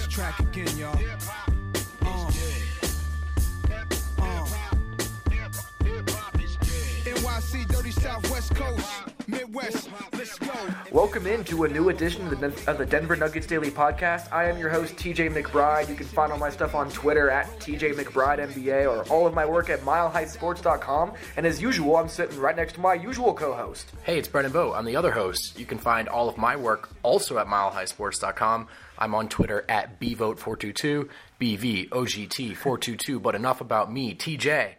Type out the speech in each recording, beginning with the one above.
this track again, y'all. Uh. Uh. NYC, dirty Southwest Coast, Midwest, let's go. Welcome into a new edition of the, of the Denver Nuggets Daily Podcast. I am your host, TJ McBride. You can find all my stuff on Twitter at TJ McBride NBA or all of my work at milehighsports.com. And as usual, I'm sitting right next to my usual co host. Hey, it's Brendan Vogt. I'm the other host. You can find all of my work also at milehighsports.com. I'm on Twitter at bvote422, BVOGT422. But enough about me. TJ,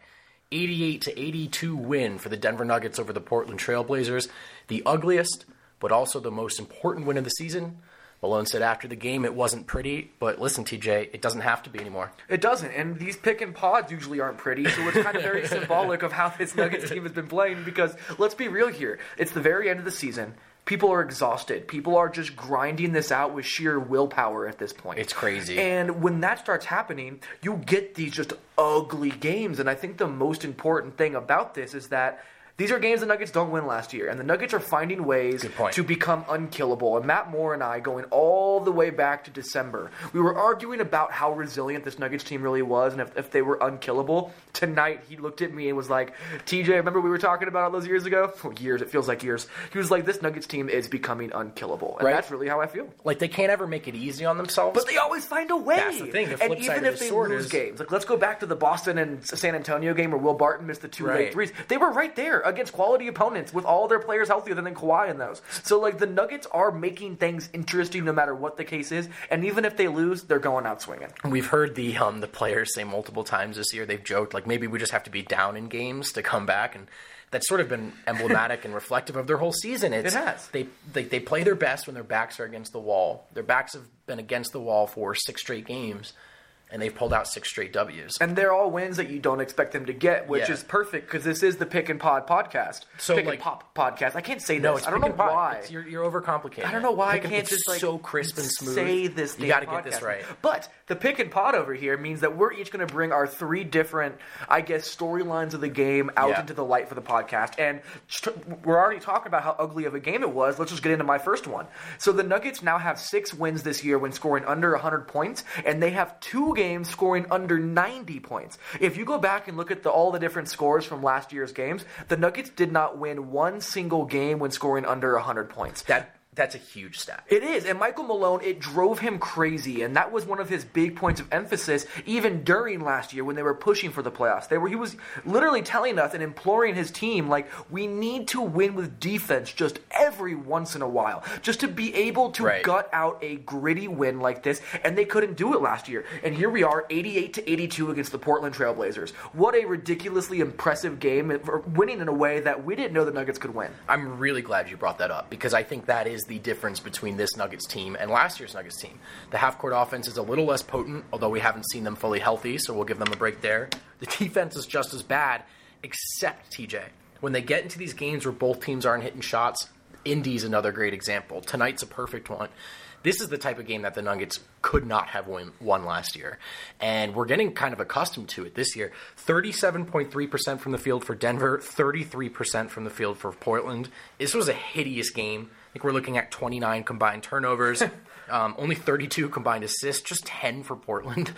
88 to 82 win for the Denver Nuggets over the Portland Trailblazers. The ugliest, but also the most important win of the season. Malone said after the game it wasn't pretty, but listen, TJ, it doesn't have to be anymore. It doesn't, and these pick and pods usually aren't pretty, so it's kind of very symbolic of how this Nuggets team has been playing. Because let's be real here, it's the very end of the season. People are exhausted. People are just grinding this out with sheer willpower at this point. It's crazy. And when that starts happening, you get these just ugly games. And I think the most important thing about this is that these are games the Nuggets don't win last year, and the Nuggets are finding ways to become unkillable. And Matt Moore and I, going all the way back to December, we were arguing about how resilient this Nuggets team really was, and if, if they were unkillable. Tonight, he looked at me and was like, "TJ, remember we were talking about all those years ago? Years, it feels like years." He was like, "This Nuggets team is becoming unkillable," and Right. that's really how I feel. Like, they can't ever make it easy on themselves. But they always find a way. That's the thing, the and even if the they lose is- games, like let's go back to the Boston and San Antonio game where Will Barton missed the two late Right. threes. They were right there against quality opponents with all their players healthier than Kawhi in those. So like the Nuggets are making things interesting no matter what the case is, and even if they lose, they're going out swinging. We've heard the um the players say multiple times this year. They've joked like maybe we just have to be down in games to come back, and that's sort of been emblematic and reflective of their whole season. It's, It has. They, they they play their best when their backs are against the wall. Their backs have been against the wall for six straight games, and they've pulled out six straight Ws. And they're all wins that you don't expect them to get, which Yeah. is perfect because this is the Pick and Pod podcast. So, Pick like- and Pop podcast. I can't say no, this. I don't know why. It's- you're, you're overcomplicating. I don't know why it. I can't just like so crisp and smooth. Say this. You got to get this right. But the pick and pod over here means that we're each going to bring our three different, I guess, storylines of the game out Yeah. into the light for the podcast. And we're already talking about how ugly of a game it was. Let's just get into my first one. So the Nuggets now have six wins this year when scoring under 100 points, and they have two games scoring under 90 points. If you go back and look at the, all the different scores from last year's games, the Nuggets did not win one single game when scoring under 100 points. That that's a huge stat. It is, and Michael Malone, it drove him crazy, and that was one of his big points of emphasis, even during last year when they were pushing for the playoffs. They were, he was literally telling us and imploring his team, like, we need to win with defense just every once in a while, just to be able to Right. gut out a gritty win like this, and they couldn't do it last year. And here we are, 88 to 82 against the Portland Trailblazers. What a ridiculously impressive game, winning in a way that we didn't know the Nuggets could win. I'm really glad you brought that up because I think that is the difference between this Nuggets team and last year's Nuggets team. The half court offense is a little less potent, although we haven't seen them fully healthy, so we'll give them a break there. The defense is just as bad, except TJ. When they get into these games where both teams aren't hitting shots, Indy's another great example. Tonight's a perfect one. This is the type of game that the Nuggets could not have won last year. And we're getting kind of accustomed to it this year. 37.3% from the field for Denver, 33% from the field for Portland. This was a hideous game. I think we're looking at 29 combined turnovers, um, only 32 combined assists, just 10 for Portland.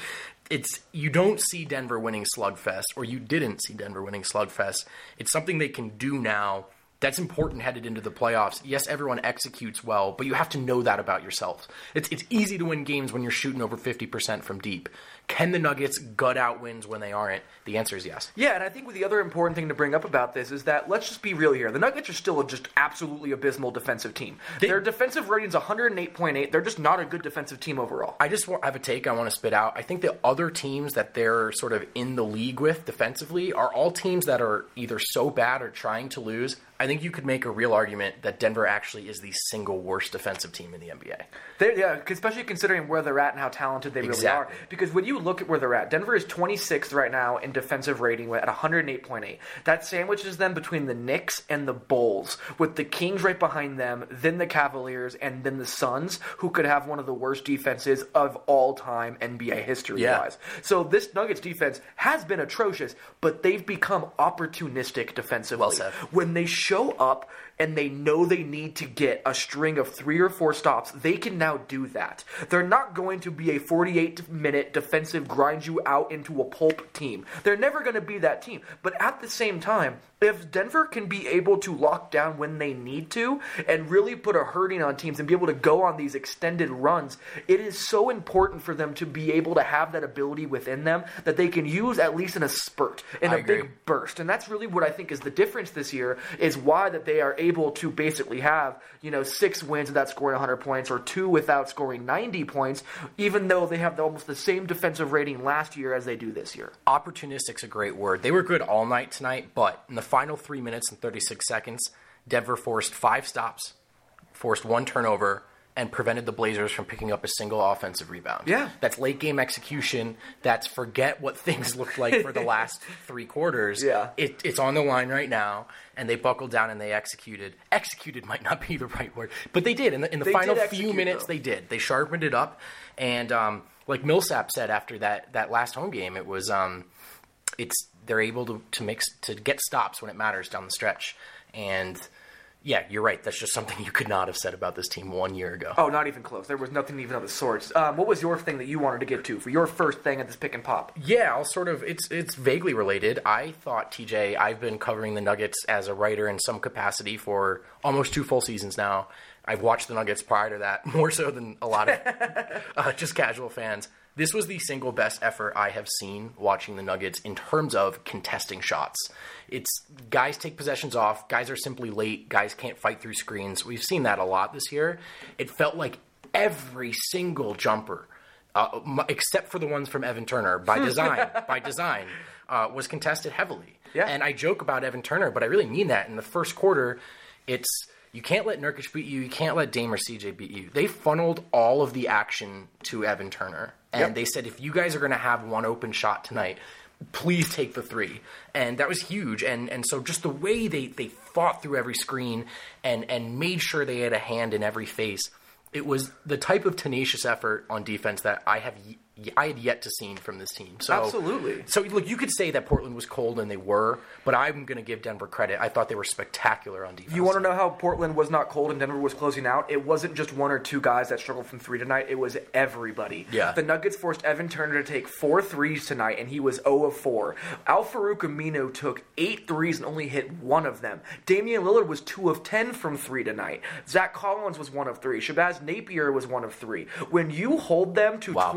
It's you don't see Denver winning slugfest, or you didn't see Denver winning slugfest. It's something they can do now. That's important headed into the playoffs. Yes, everyone executes well, but you have to know that about yourself. It's it's easy to win games when you're shooting over 50% from deep. Can the Nuggets gut out wins when they aren't? The answer is yes. Yeah, and I think the other important thing to bring up about this is that let's just be real here. The Nuggets are still a just absolutely abysmal defensive team. Their defensive rating's 108.8. They're just not a good defensive team overall. I just want, have a take I want to spit out. I think the other teams that they're sort of in the league with defensively are all teams that are either so bad or trying to lose. I think you could make a real argument that Denver actually is the single worst defensive team in the NBA. They, yeah, especially considering where they're at and how talented they really are. Because when you look at where they're at, Denver is 26th right now in defensive rating at 108.8. That sandwiches them between the Knicks and the Bulls, with the Kings right behind them, then the Cavaliers, and then the Suns, who could have one of the worst defenses of all time NBA history Yeah. wise. So this Nuggets defense has been atrocious, but they've become opportunistic defensively. Well said. When they show up and they know they need to get a string of three or four stops, they can now do that. They're not going to be a 48 minute defensive grind you out into a pulp team. They're never going to be that team. But at the same time, if Denver can be able to lock down when they need to and really put a hurting on teams and be able to go on these extended runs, it is so important for them to be able to have that ability within them that they can use at least in a spurt, in I a agree. big burst. And that's really what I think is the difference this year is why that they are able to basically have, you know, six wins without scoring 100 points or two without scoring 90 points, even though they have almost the same defensive rating last year as they do this year. opportunistic's a great word. They were good all night tonight, but in the final three minutes and 36 seconds, Denver forced five stops, forced one turnover, and prevented the Blazers from picking up a single offensive rebound. Yeah. That's late game execution. That's forget what things looked like for the last three quarters. Yeah. It, it's on the line right now, and they buckled down and they executed. Executed might not be the right word, but they did. In the, in the They final did few minutes, though. they did. They sharpened it up, and um, like Millsap said after that that last home game, it was um, it's they're able to to make to get stops when it matters down the stretch, and yeah, you're right. That's just something you could not have said about this team one year ago. Oh, not even close. There was nothing even of the sorts. Um, what was your thing that you wanted to get to for your first thing at this pick and pop? Yeah, I'll sort of. It's it's vaguely related. I thought TJ. I've been covering the Nuggets as a writer in some capacity for almost two full seasons now. I've watched the Nuggets prior to that more so than a lot of uh, just casual fans. This was the single best effort I have seen watching the Nuggets in terms of contesting shots. It's guys take possessions off, guys are simply late, guys can't fight through screens. We've seen that a lot this year. It felt like every single jumper uh, except for the ones from Evan Turner by design. by design, uh, was contested heavily. Yeah. And I joke about Evan Turner, but I really mean that. In the first quarter, it's you can't let Nurkic beat you. You can't let Dame or CJ beat you. They funneled all of the action to Evan Turner, and Yep. they said if you guys are going to have one open shot tonight. Please take the three, and that was huge. And and so just the way they, they fought through every screen and and made sure they had a hand in every face it was the type of tenacious effort on defense that I have I had yet to see from this team. So Absolutely. So look, you could say that Portland was cold, and they were, but I'm going to give Denver credit. I thought they were spectacular on defense. You want to know how Portland was not cold and Denver was closing out? It wasn't just one or two guys that struggled from three tonight. It was everybody. Yeah. The Nuggets forced Evan Turner to take four threes tonight, and he was 0 of 4. Al-Farouq Aminu took eight threes and only hit one of them. Damian Lillard was 2 of 10 from three tonight. Zach Collins was 1 of 3. Shabazz Napier was 1 of 3. When you hold them to Wow.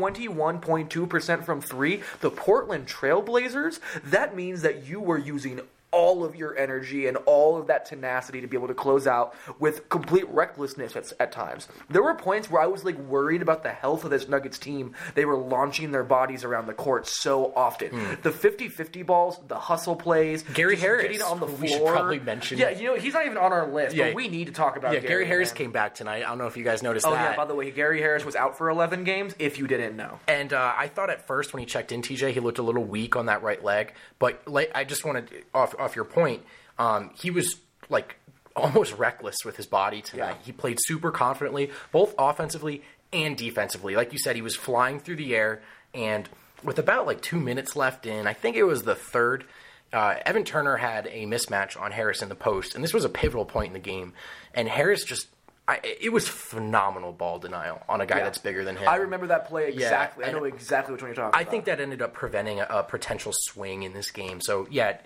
21.2% from three, the Portland Trailblazers, that means that you were using all of your energy and all of that tenacity to be able to close out with complete recklessness at, at times. There were points where I was like worried about the health of this Nuggets team. They were launching their bodies around the court so often. The 50-50 balls, the hustle plays. Gary Harris, getting on the floor. we should probably mention. Yeah, you know, he's not even on our list, Yeah. but we need to talk about Yeah, Gary, Harris man. came back tonight. I don't know if you guys noticed Oh that. yeah, by the way, Gary Harris was out for 11 games if you didn't know. And uh, I thought at first when he checked in, TJ, he looked a little weak on that right leg. But like, I just wanted off off your point, um, he was like almost reckless with his body tonight. Yeah. He played super confidently, both offensively and defensively. Like you said, he was flying through the air, and with about like two minutes left in, I think it was the third. Uh, Evan Turner had a mismatch on Harris in the post, and this was a pivotal point in the game. And Harris just, I, it was phenomenal ball denial on a guy Yeah. that's bigger than him. I remember that play exactly. I know exactly which one you're talking I about. I think that ended up preventing a, a potential swing in this game. So yeah,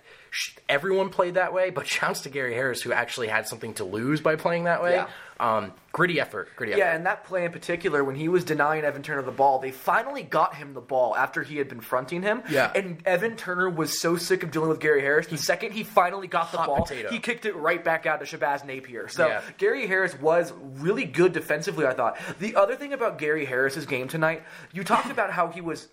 everyone played that way, but shouts to Gary Harris who actually had something to lose by playing that way. Yeah. Um, gritty effort, gritty effort. Yeah, and that play in particular, when he was denying Evan Turner the ball, they finally got him the ball after he had been fronting him. Yeah. And Evan Turner was so sick of dealing with Gary Harris. The second he finally got the Hot ball, potato. he kicked it right back out to Shabazz Napier. So Yeah. Gary Harris was really good defensively, I thought. The other thing about Gary Harris's game tonight, you talked about how he was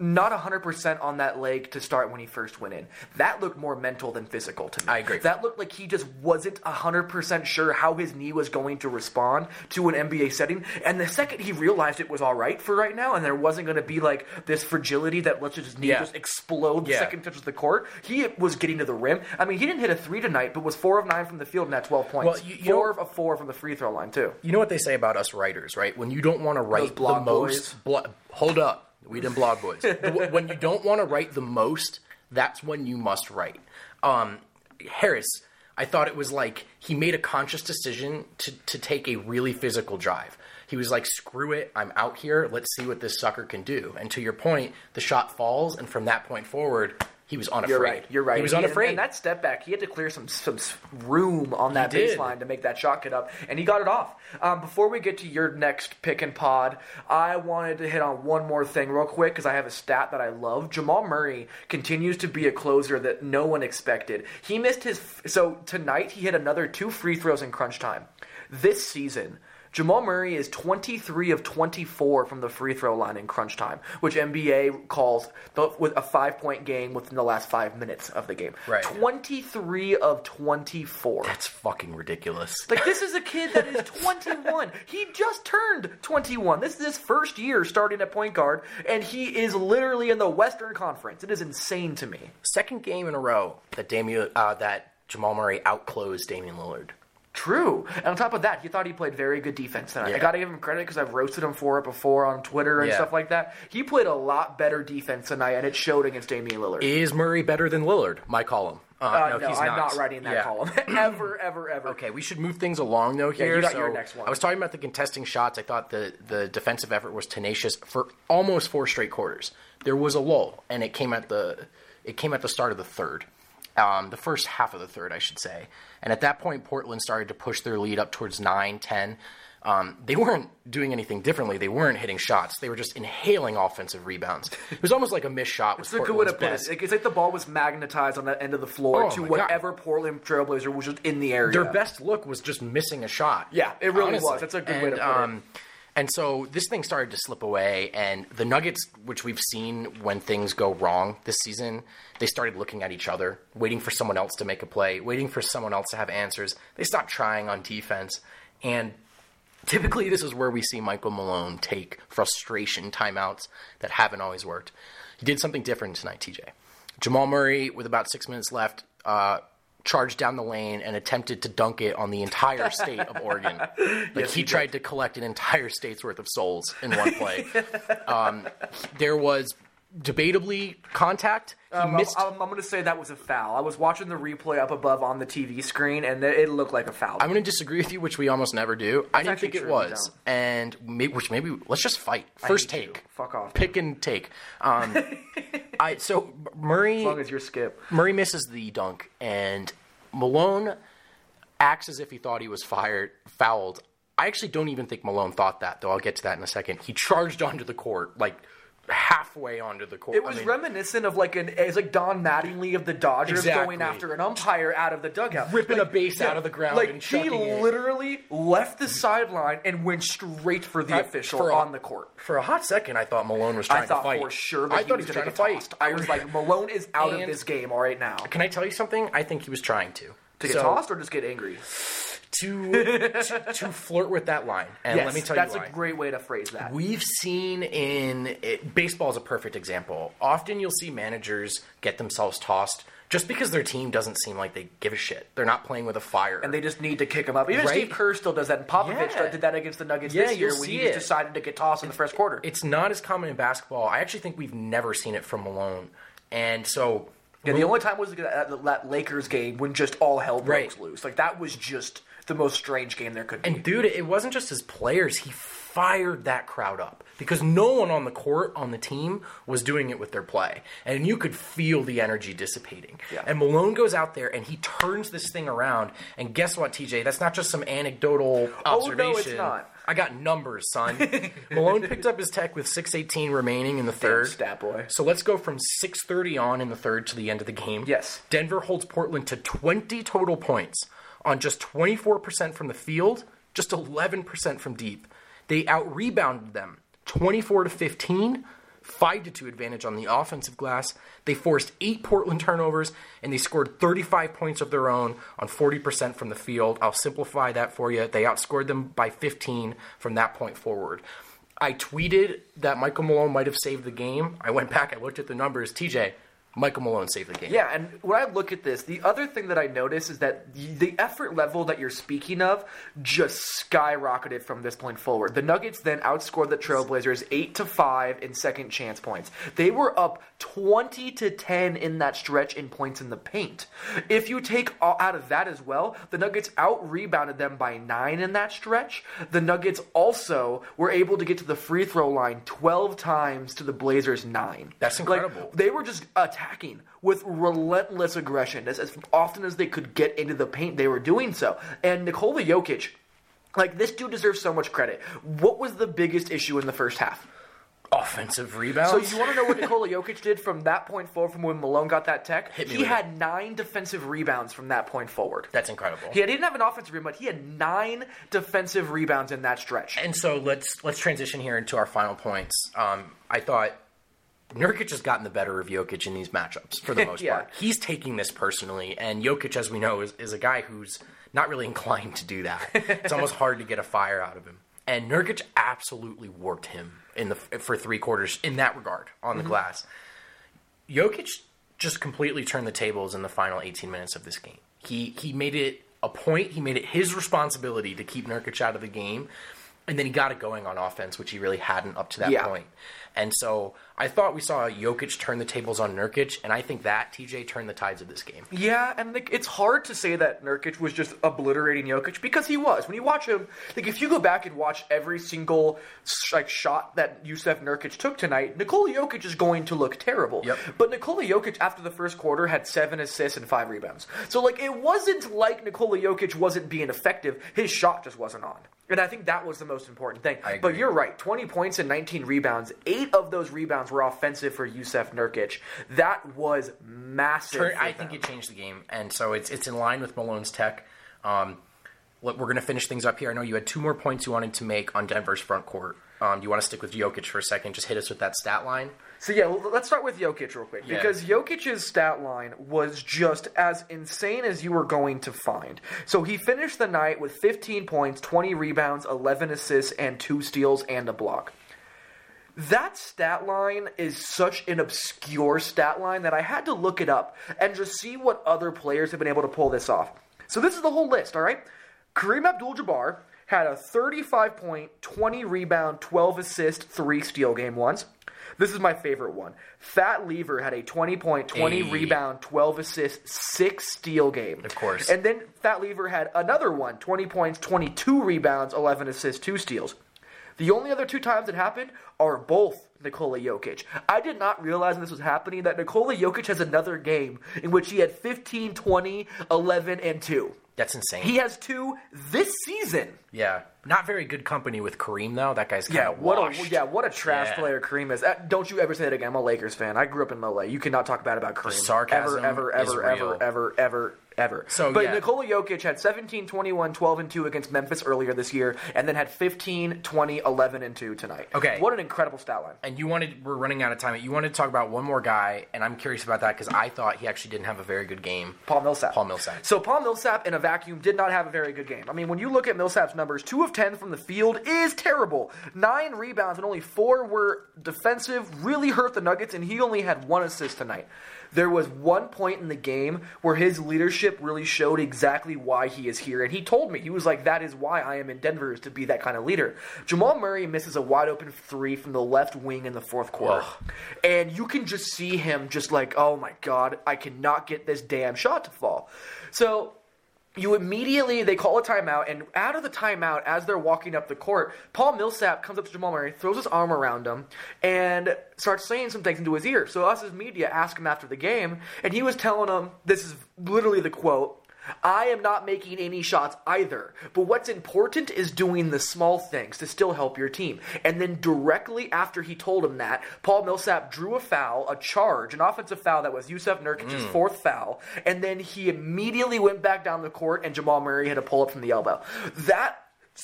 not 100% on that leg to start when he first went in. That looked more mental than physical to me. I agree. That looked like he just wasn't 100% sure how his knee was going to respond to an NBA setting. And the second he realized it was all right for right now and there wasn't going to be like this fragility that lets his knee Yeah. just explode the Yeah. second he touches the court, he was getting to the rim. I mean, he didn't hit a three tonight, but was four of nine from the field and had 12 points. Well, you- you four know- of four from the free throw line, too. You know what they say about us writers, right? When you don't want to write the most, blo- hold up, we didn't blog boys. When you don't want to write the most, that's when you must write. Um, Harris, I thought it was like he made a conscious decision to, to take a really physical drive. He was like, screw it, I'm out here, let's see what this sucker can do. And to your point, the shot falls, and from that point forward, he was unafraid. You're right. You're right. He was He- and- unafraid. And, that step back, he had to clear some some room on that baseline to make that shot get up, and he got it off. Um, before we get to your next pick and pod, I wanted to hit on one more thing real quick because I have a stat that I love. Jamal Murray continues to be a closer that no one expected. He missed his so tonight he hit another two free throws in crunch time. This season. Jamal Murray is 23 of 24 from the free throw line in crunch time, which NBA calls the, with a five point game within the last five minutes of the game. Right. 23 of 24. That's fucking ridiculous. Like this is a kid that is 21. he just turned 21. This is his first year starting at point guard, and he is literally in the Western Conference. It is insane to me. Second game in a row that Damian, uh, that Jamal Murray outclosed Damian Lillard. True. And on top of that, he thought he played very good defense tonight. I got to give him credit because I've roasted him for it before on Twitter and Yeah. stuff like that. He played a lot better defense tonight, and it showed against Damian Lillard. Is Murray better than Lillard? My column. Uh, Uh, no, no, he's I'm not. not writing that Yeah. column ever, ever, ever. Okay, we should move things along though here. you got so your next one. I was talking about the contesting shots. I thought the the defensive effort was tenacious for almost four straight quarters. There was a lull, and it came at the it came at the start of the third, um, the first half of the third, I should say. And at that point, Portland started to push their lead up towards 9, 10. Um, they weren't doing anything differently. They weren't hitting shots. They were just inhaling offensive rebounds. It was almost like a missed shot. It's a good way to put it. Like, It's like the ball was magnetized on that end of the floor Oh to my God. whatever Portland Trailblazer was just in the area. Their best look was just missing a shot. Yeah, it really honestly. was. That's a good and, way to put it. And so this thing started to slip away, and the Nuggets, which we've seen when things go wrong this season, they started looking at each other, waiting for someone else to make a play, waiting for someone else to have answers. They stopped trying on defense, and typically this is where we see Michael Malone take frustration timeouts that haven't always worked. He did something different tonight, TJ. Jamal Murray, with about six minutes left, uh, charged down the lane and attempted to dunk it on the entire state of Oregon. Like he, tried to collect an entire state's worth of souls in one play. um, there was debatably contact. Um, I'm. I'm, I'm going to say that was a foul. I was watching the replay up above on the TV screen, and it looked like a foul. I'm going to disagree with you, which we almost never do. I didn't think it was, and which maybe let's just fight. First hate you. take, Fuck off. pick and take. Um, I so Murray as long as you're Skip. Murray misses the dunk, and Malone acts as if he thought he was fired, fouled. I actually don't even think Malone thought that, though. I'll get to that in a second. He charged onto the court, like halfway onto the court. It was I mean, reminiscent of like an it's like Don Mattingly of the Dodgers Exactly. going after an umpire out of the dugout, Ripping Like, a base out of the ground Like and he chucking it. literally left the sideline and went straight for the I- official for a- on the court. for a hot second. I thought Malone was trying I thought to fight. for sure that I he thought was he was trying to fight. tossed. I was like, Malone is out of this game all right now. Can I tell you something? I think he was trying to. To get So, tossed or just get angry? To, to to flirt with that line. And yes, let me tell that's you why. a great way to phrase that. We've seen in it, baseball is a perfect example. Often you'll see managers get themselves tossed just because their team doesn't seem like they give a shit. They're not playing with a fire. and they just need to kick them up. Even Right? Steve Kerr still does that. And Popovich Yeah. did that against the Nuggets Yeah, this year when he just decided to get tossed in the first quarter. it's not as common in basketball. I actually think we've never seen it from Malone. And so Yeah, the only time was that, that Lakers game when just all hell broke Right. loose. Like that was just the most strange game there could be. And dude, it wasn't just his players. He fired that crowd up because no one on the court on the team was doing it with their play, and you could feel the energy dissipating. Yeah. And Malone goes out there and he turns this thing around. And guess what, TJ? That's not just some anecdotal Oh, no, observation. it's not. I got numbers, son. Malone picked up his tech with 6:18 remaining in the third. stat boy. So let's go from 6:30 on in the third to the end of the game. Yes. Denver holds Portland to 20 total points on just 24% from the field, just 11% from deep. They out rebounded them 24 to 15, 5 to 2 advantage on the offensive glass. They forced 8 Portland turnovers and they scored 35 points of their own on 40% from the field. I'll simplify that for you. They outscored them by 15 from that point forward. I tweeted that Michael Malone might have saved the game. I went back, I looked at the numbers. TJ, Michael Malone saved the game. Yeah, and when I look at this, the other thing that I notice is that the, the effort level that you're speaking of just skyrocketed from this point forward. The Nuggets then outscored the Trailblazers eight to five in second chance points. They were up twenty to ten in that stretch in points in the paint. If you take all out of that as well, the Nuggets out rebounded them by nine in that stretch. The Nuggets also were able to get to the free throw line twelve times to the Blazers nine. That's Like, incredible. they were just attacking with relentless aggression. As, as often as they could get into the paint, they were doing so. And Nikola Jokic, like this dude deserves so much credit. What was the biggest issue in the first half? Offensive rebounds. So you want to know what Nikola Jokic did from that point forward, from when Malone got that tech? He had nine defensive rebounds from that point forward. That's incredible. He didn't have an offensive rebound, but he had nine defensive rebounds in that stretch. And so let's let's transition here into our final points. Um, I thought Nurkic has gotten the better of Jokic in these matchups for the most Yeah. part. He's taking this personally, and Jokic, as we know, is, is a guy who's not really inclined to do that. it's almost hard to get a fire out of him. And Nurkic absolutely worked him in the for three quarters in that regard on Mm-hmm. the glass. Jokic just completely turned the tables in the final 18 minutes of this game. He he made it a point. He made it his responsibility to keep Nurkic out of the game, and then he got it going on offense, which he really hadn't up to that Yeah. point. And so I thought we saw Jokic turn the tables on Nurkic, and I think that TJ turned the tides of this game. Yeah, and like, it's hard to say that Nurkic was just obliterating Jokic because he was. When you watch him, like if you go back and watch every single like shot that Jusuf Nurkic took tonight, Nikola Jokic is going to look terrible. Yep. But Nikola Jokic after the first quarter had seven assists and five rebounds. So like it wasn't like Nikola Jokic wasn't being effective. His shot just wasn't on. And I think that was the most important thing. But you're right. 20 points and 19 rebounds. Eight of those rebounds were offensive for Jusuf Nurkic. That was massive. I them. think it changed the game, and so it's it's in line with Malone's tech. Um, we're going to finish things up here. I know you had two more points you wanted to make on Denver's front court. Um, do you want to stick with Jokic for a second? Just hit us with that stat line. So yeah, well, let's start with Jokic real quick Yeah. because Jokic's stat line was just as insane as you were going to find. So he finished the night with 15 points, 20 rebounds, 11 assists, and two steals and a block. That stat line is such an obscure stat line that I had to look it up and just see what other players have been able to pull this off. So this is the whole list, all right? Kareem Abdul-Jabbar had a 35 point, 20 rebound, 12 assist, 3 steal game once. This is my favorite one. Fat Lever had a 20 point, 20 Hey. rebound, 12 assist, 6 steal game. Of course. And then Fat Lever had another one 20 points, 22 rebounds, 11 assists, 2 steals. The only other two times it happened are both Nikola Jokic. I did not realize when this was happening that Nikola Jokic has another game in which he had 15, 20, 11, and 2. That's insane. He has two this season. yeah, not very good company with Kareem though. That guy's kind Yeah, of what washed. a yeah, what a trash Yeah. player Kareem is. Uh, don't you ever say that again. I'm a Lakers fan. I grew up in LA. You cannot talk bad about Kareem. sarcasm ever, ever, ever, real. ever, ever, ever, ever. So, but yeah. Nikola Jokic had 17, 21, 12, and 2 against Memphis earlier this year, and then had 15, 20, 11, and 2 tonight. Okay. What an incredible stat line. And you wanted we're running out of time. You wanted to talk about one more guy, and I'm curious about that because I thought he actually didn't have a very good game. Paul Millsap. Paul Millsap. So Paul Millsap in a vacuum did not have a very good game. I mean, when you look at Millsap's numbers, two of ten from the field is terrible. Nine rebounds and only four were defensive. Really hurt the Nuggets, and he only had one assist tonight. There was one point in the game where his leadership really showed exactly why he is here, and he told me he was like, "That is why I am in Denver is to be that kind of leader." Jamal Murray misses a wide open three from the left wing in the fourth quarter, Ugh. and you can just see him just like, "Oh my god, I cannot get this damn shot to fall." So you immediately they call a timeout, and out of the timeout, as they're walking up the court, Paul Millsap comes up to Jamal Murray, throws his arm around him, and starts saying some things into his ear. So us as media ask him after the game, and he was telling them, "This is literally the quote." I am not making any shots either. But what's important is doing the small things to still help your team. And then directly after he told him that, Paul Millsap drew a foul, a charge, an offensive foul that was Jusuf Nurkic's mm. fourth foul, and then he immediately went back down the court and Jamal Murray had a pull up from the elbow. That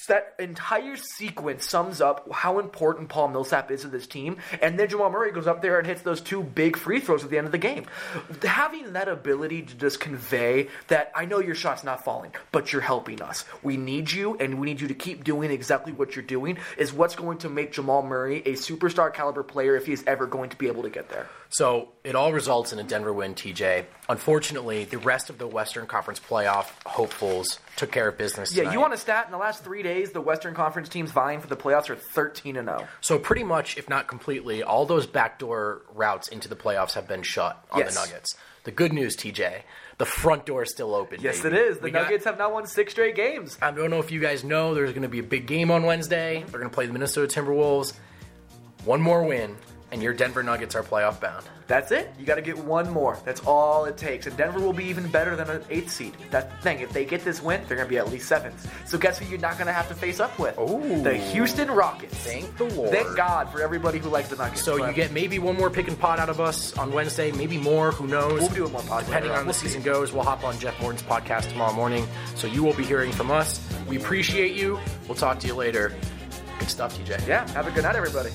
that entire sequence sums up how important Paul Millsap is to this team. And then Jamal Murray goes up there and hits those two big free throws at the end of the game. Having that ability to just convey that I know your shot's not falling, but you're helping us. We need you, and we need you to keep doing exactly what you're doing, is what's going to make Jamal Murray a superstar caliber player if he's ever going to be able to get there. So it all results in a Denver win, TJ. Unfortunately, the rest of the Western Conference playoff hopefuls took care of business. Yeah, you want a stat? In the last three days, the Western Conference teams vying for the playoffs are 13 and oh. 0. So pretty much, if not completely, all those backdoor routes into the playoffs have been shut on Yes. the Nuggets. The good news, TJ, the front door is still open. Yes, baby. it is. The We got- Nuggets have now won six straight games. I don't know if you guys know, there's going to be a big game on Wednesday. They're going to play the Minnesota Timberwolves. One more win, and your Denver Nuggets are playoff bound. That's it. You got to get one more. That's all it takes. And Denver will be even better than an eighth seed. That's the thing. If they get this win, they're going to be at least seventh. So guess who you're not going to have to face up with? Ooh. The Houston Rockets. Thank the Lord. Thank God for everybody who likes the Nuggets. So you get maybe one more pick and pot out of us on Wednesday, maybe more. Who knows? We'll be doing more pods Depending on on. the We'll see. season goes, we'll hop on Jeff Morton's podcast tomorrow morning. So you will be hearing from us. We appreciate you. We'll talk to you later. Good stuff, TJ. Yeah. Have a good night, everybody.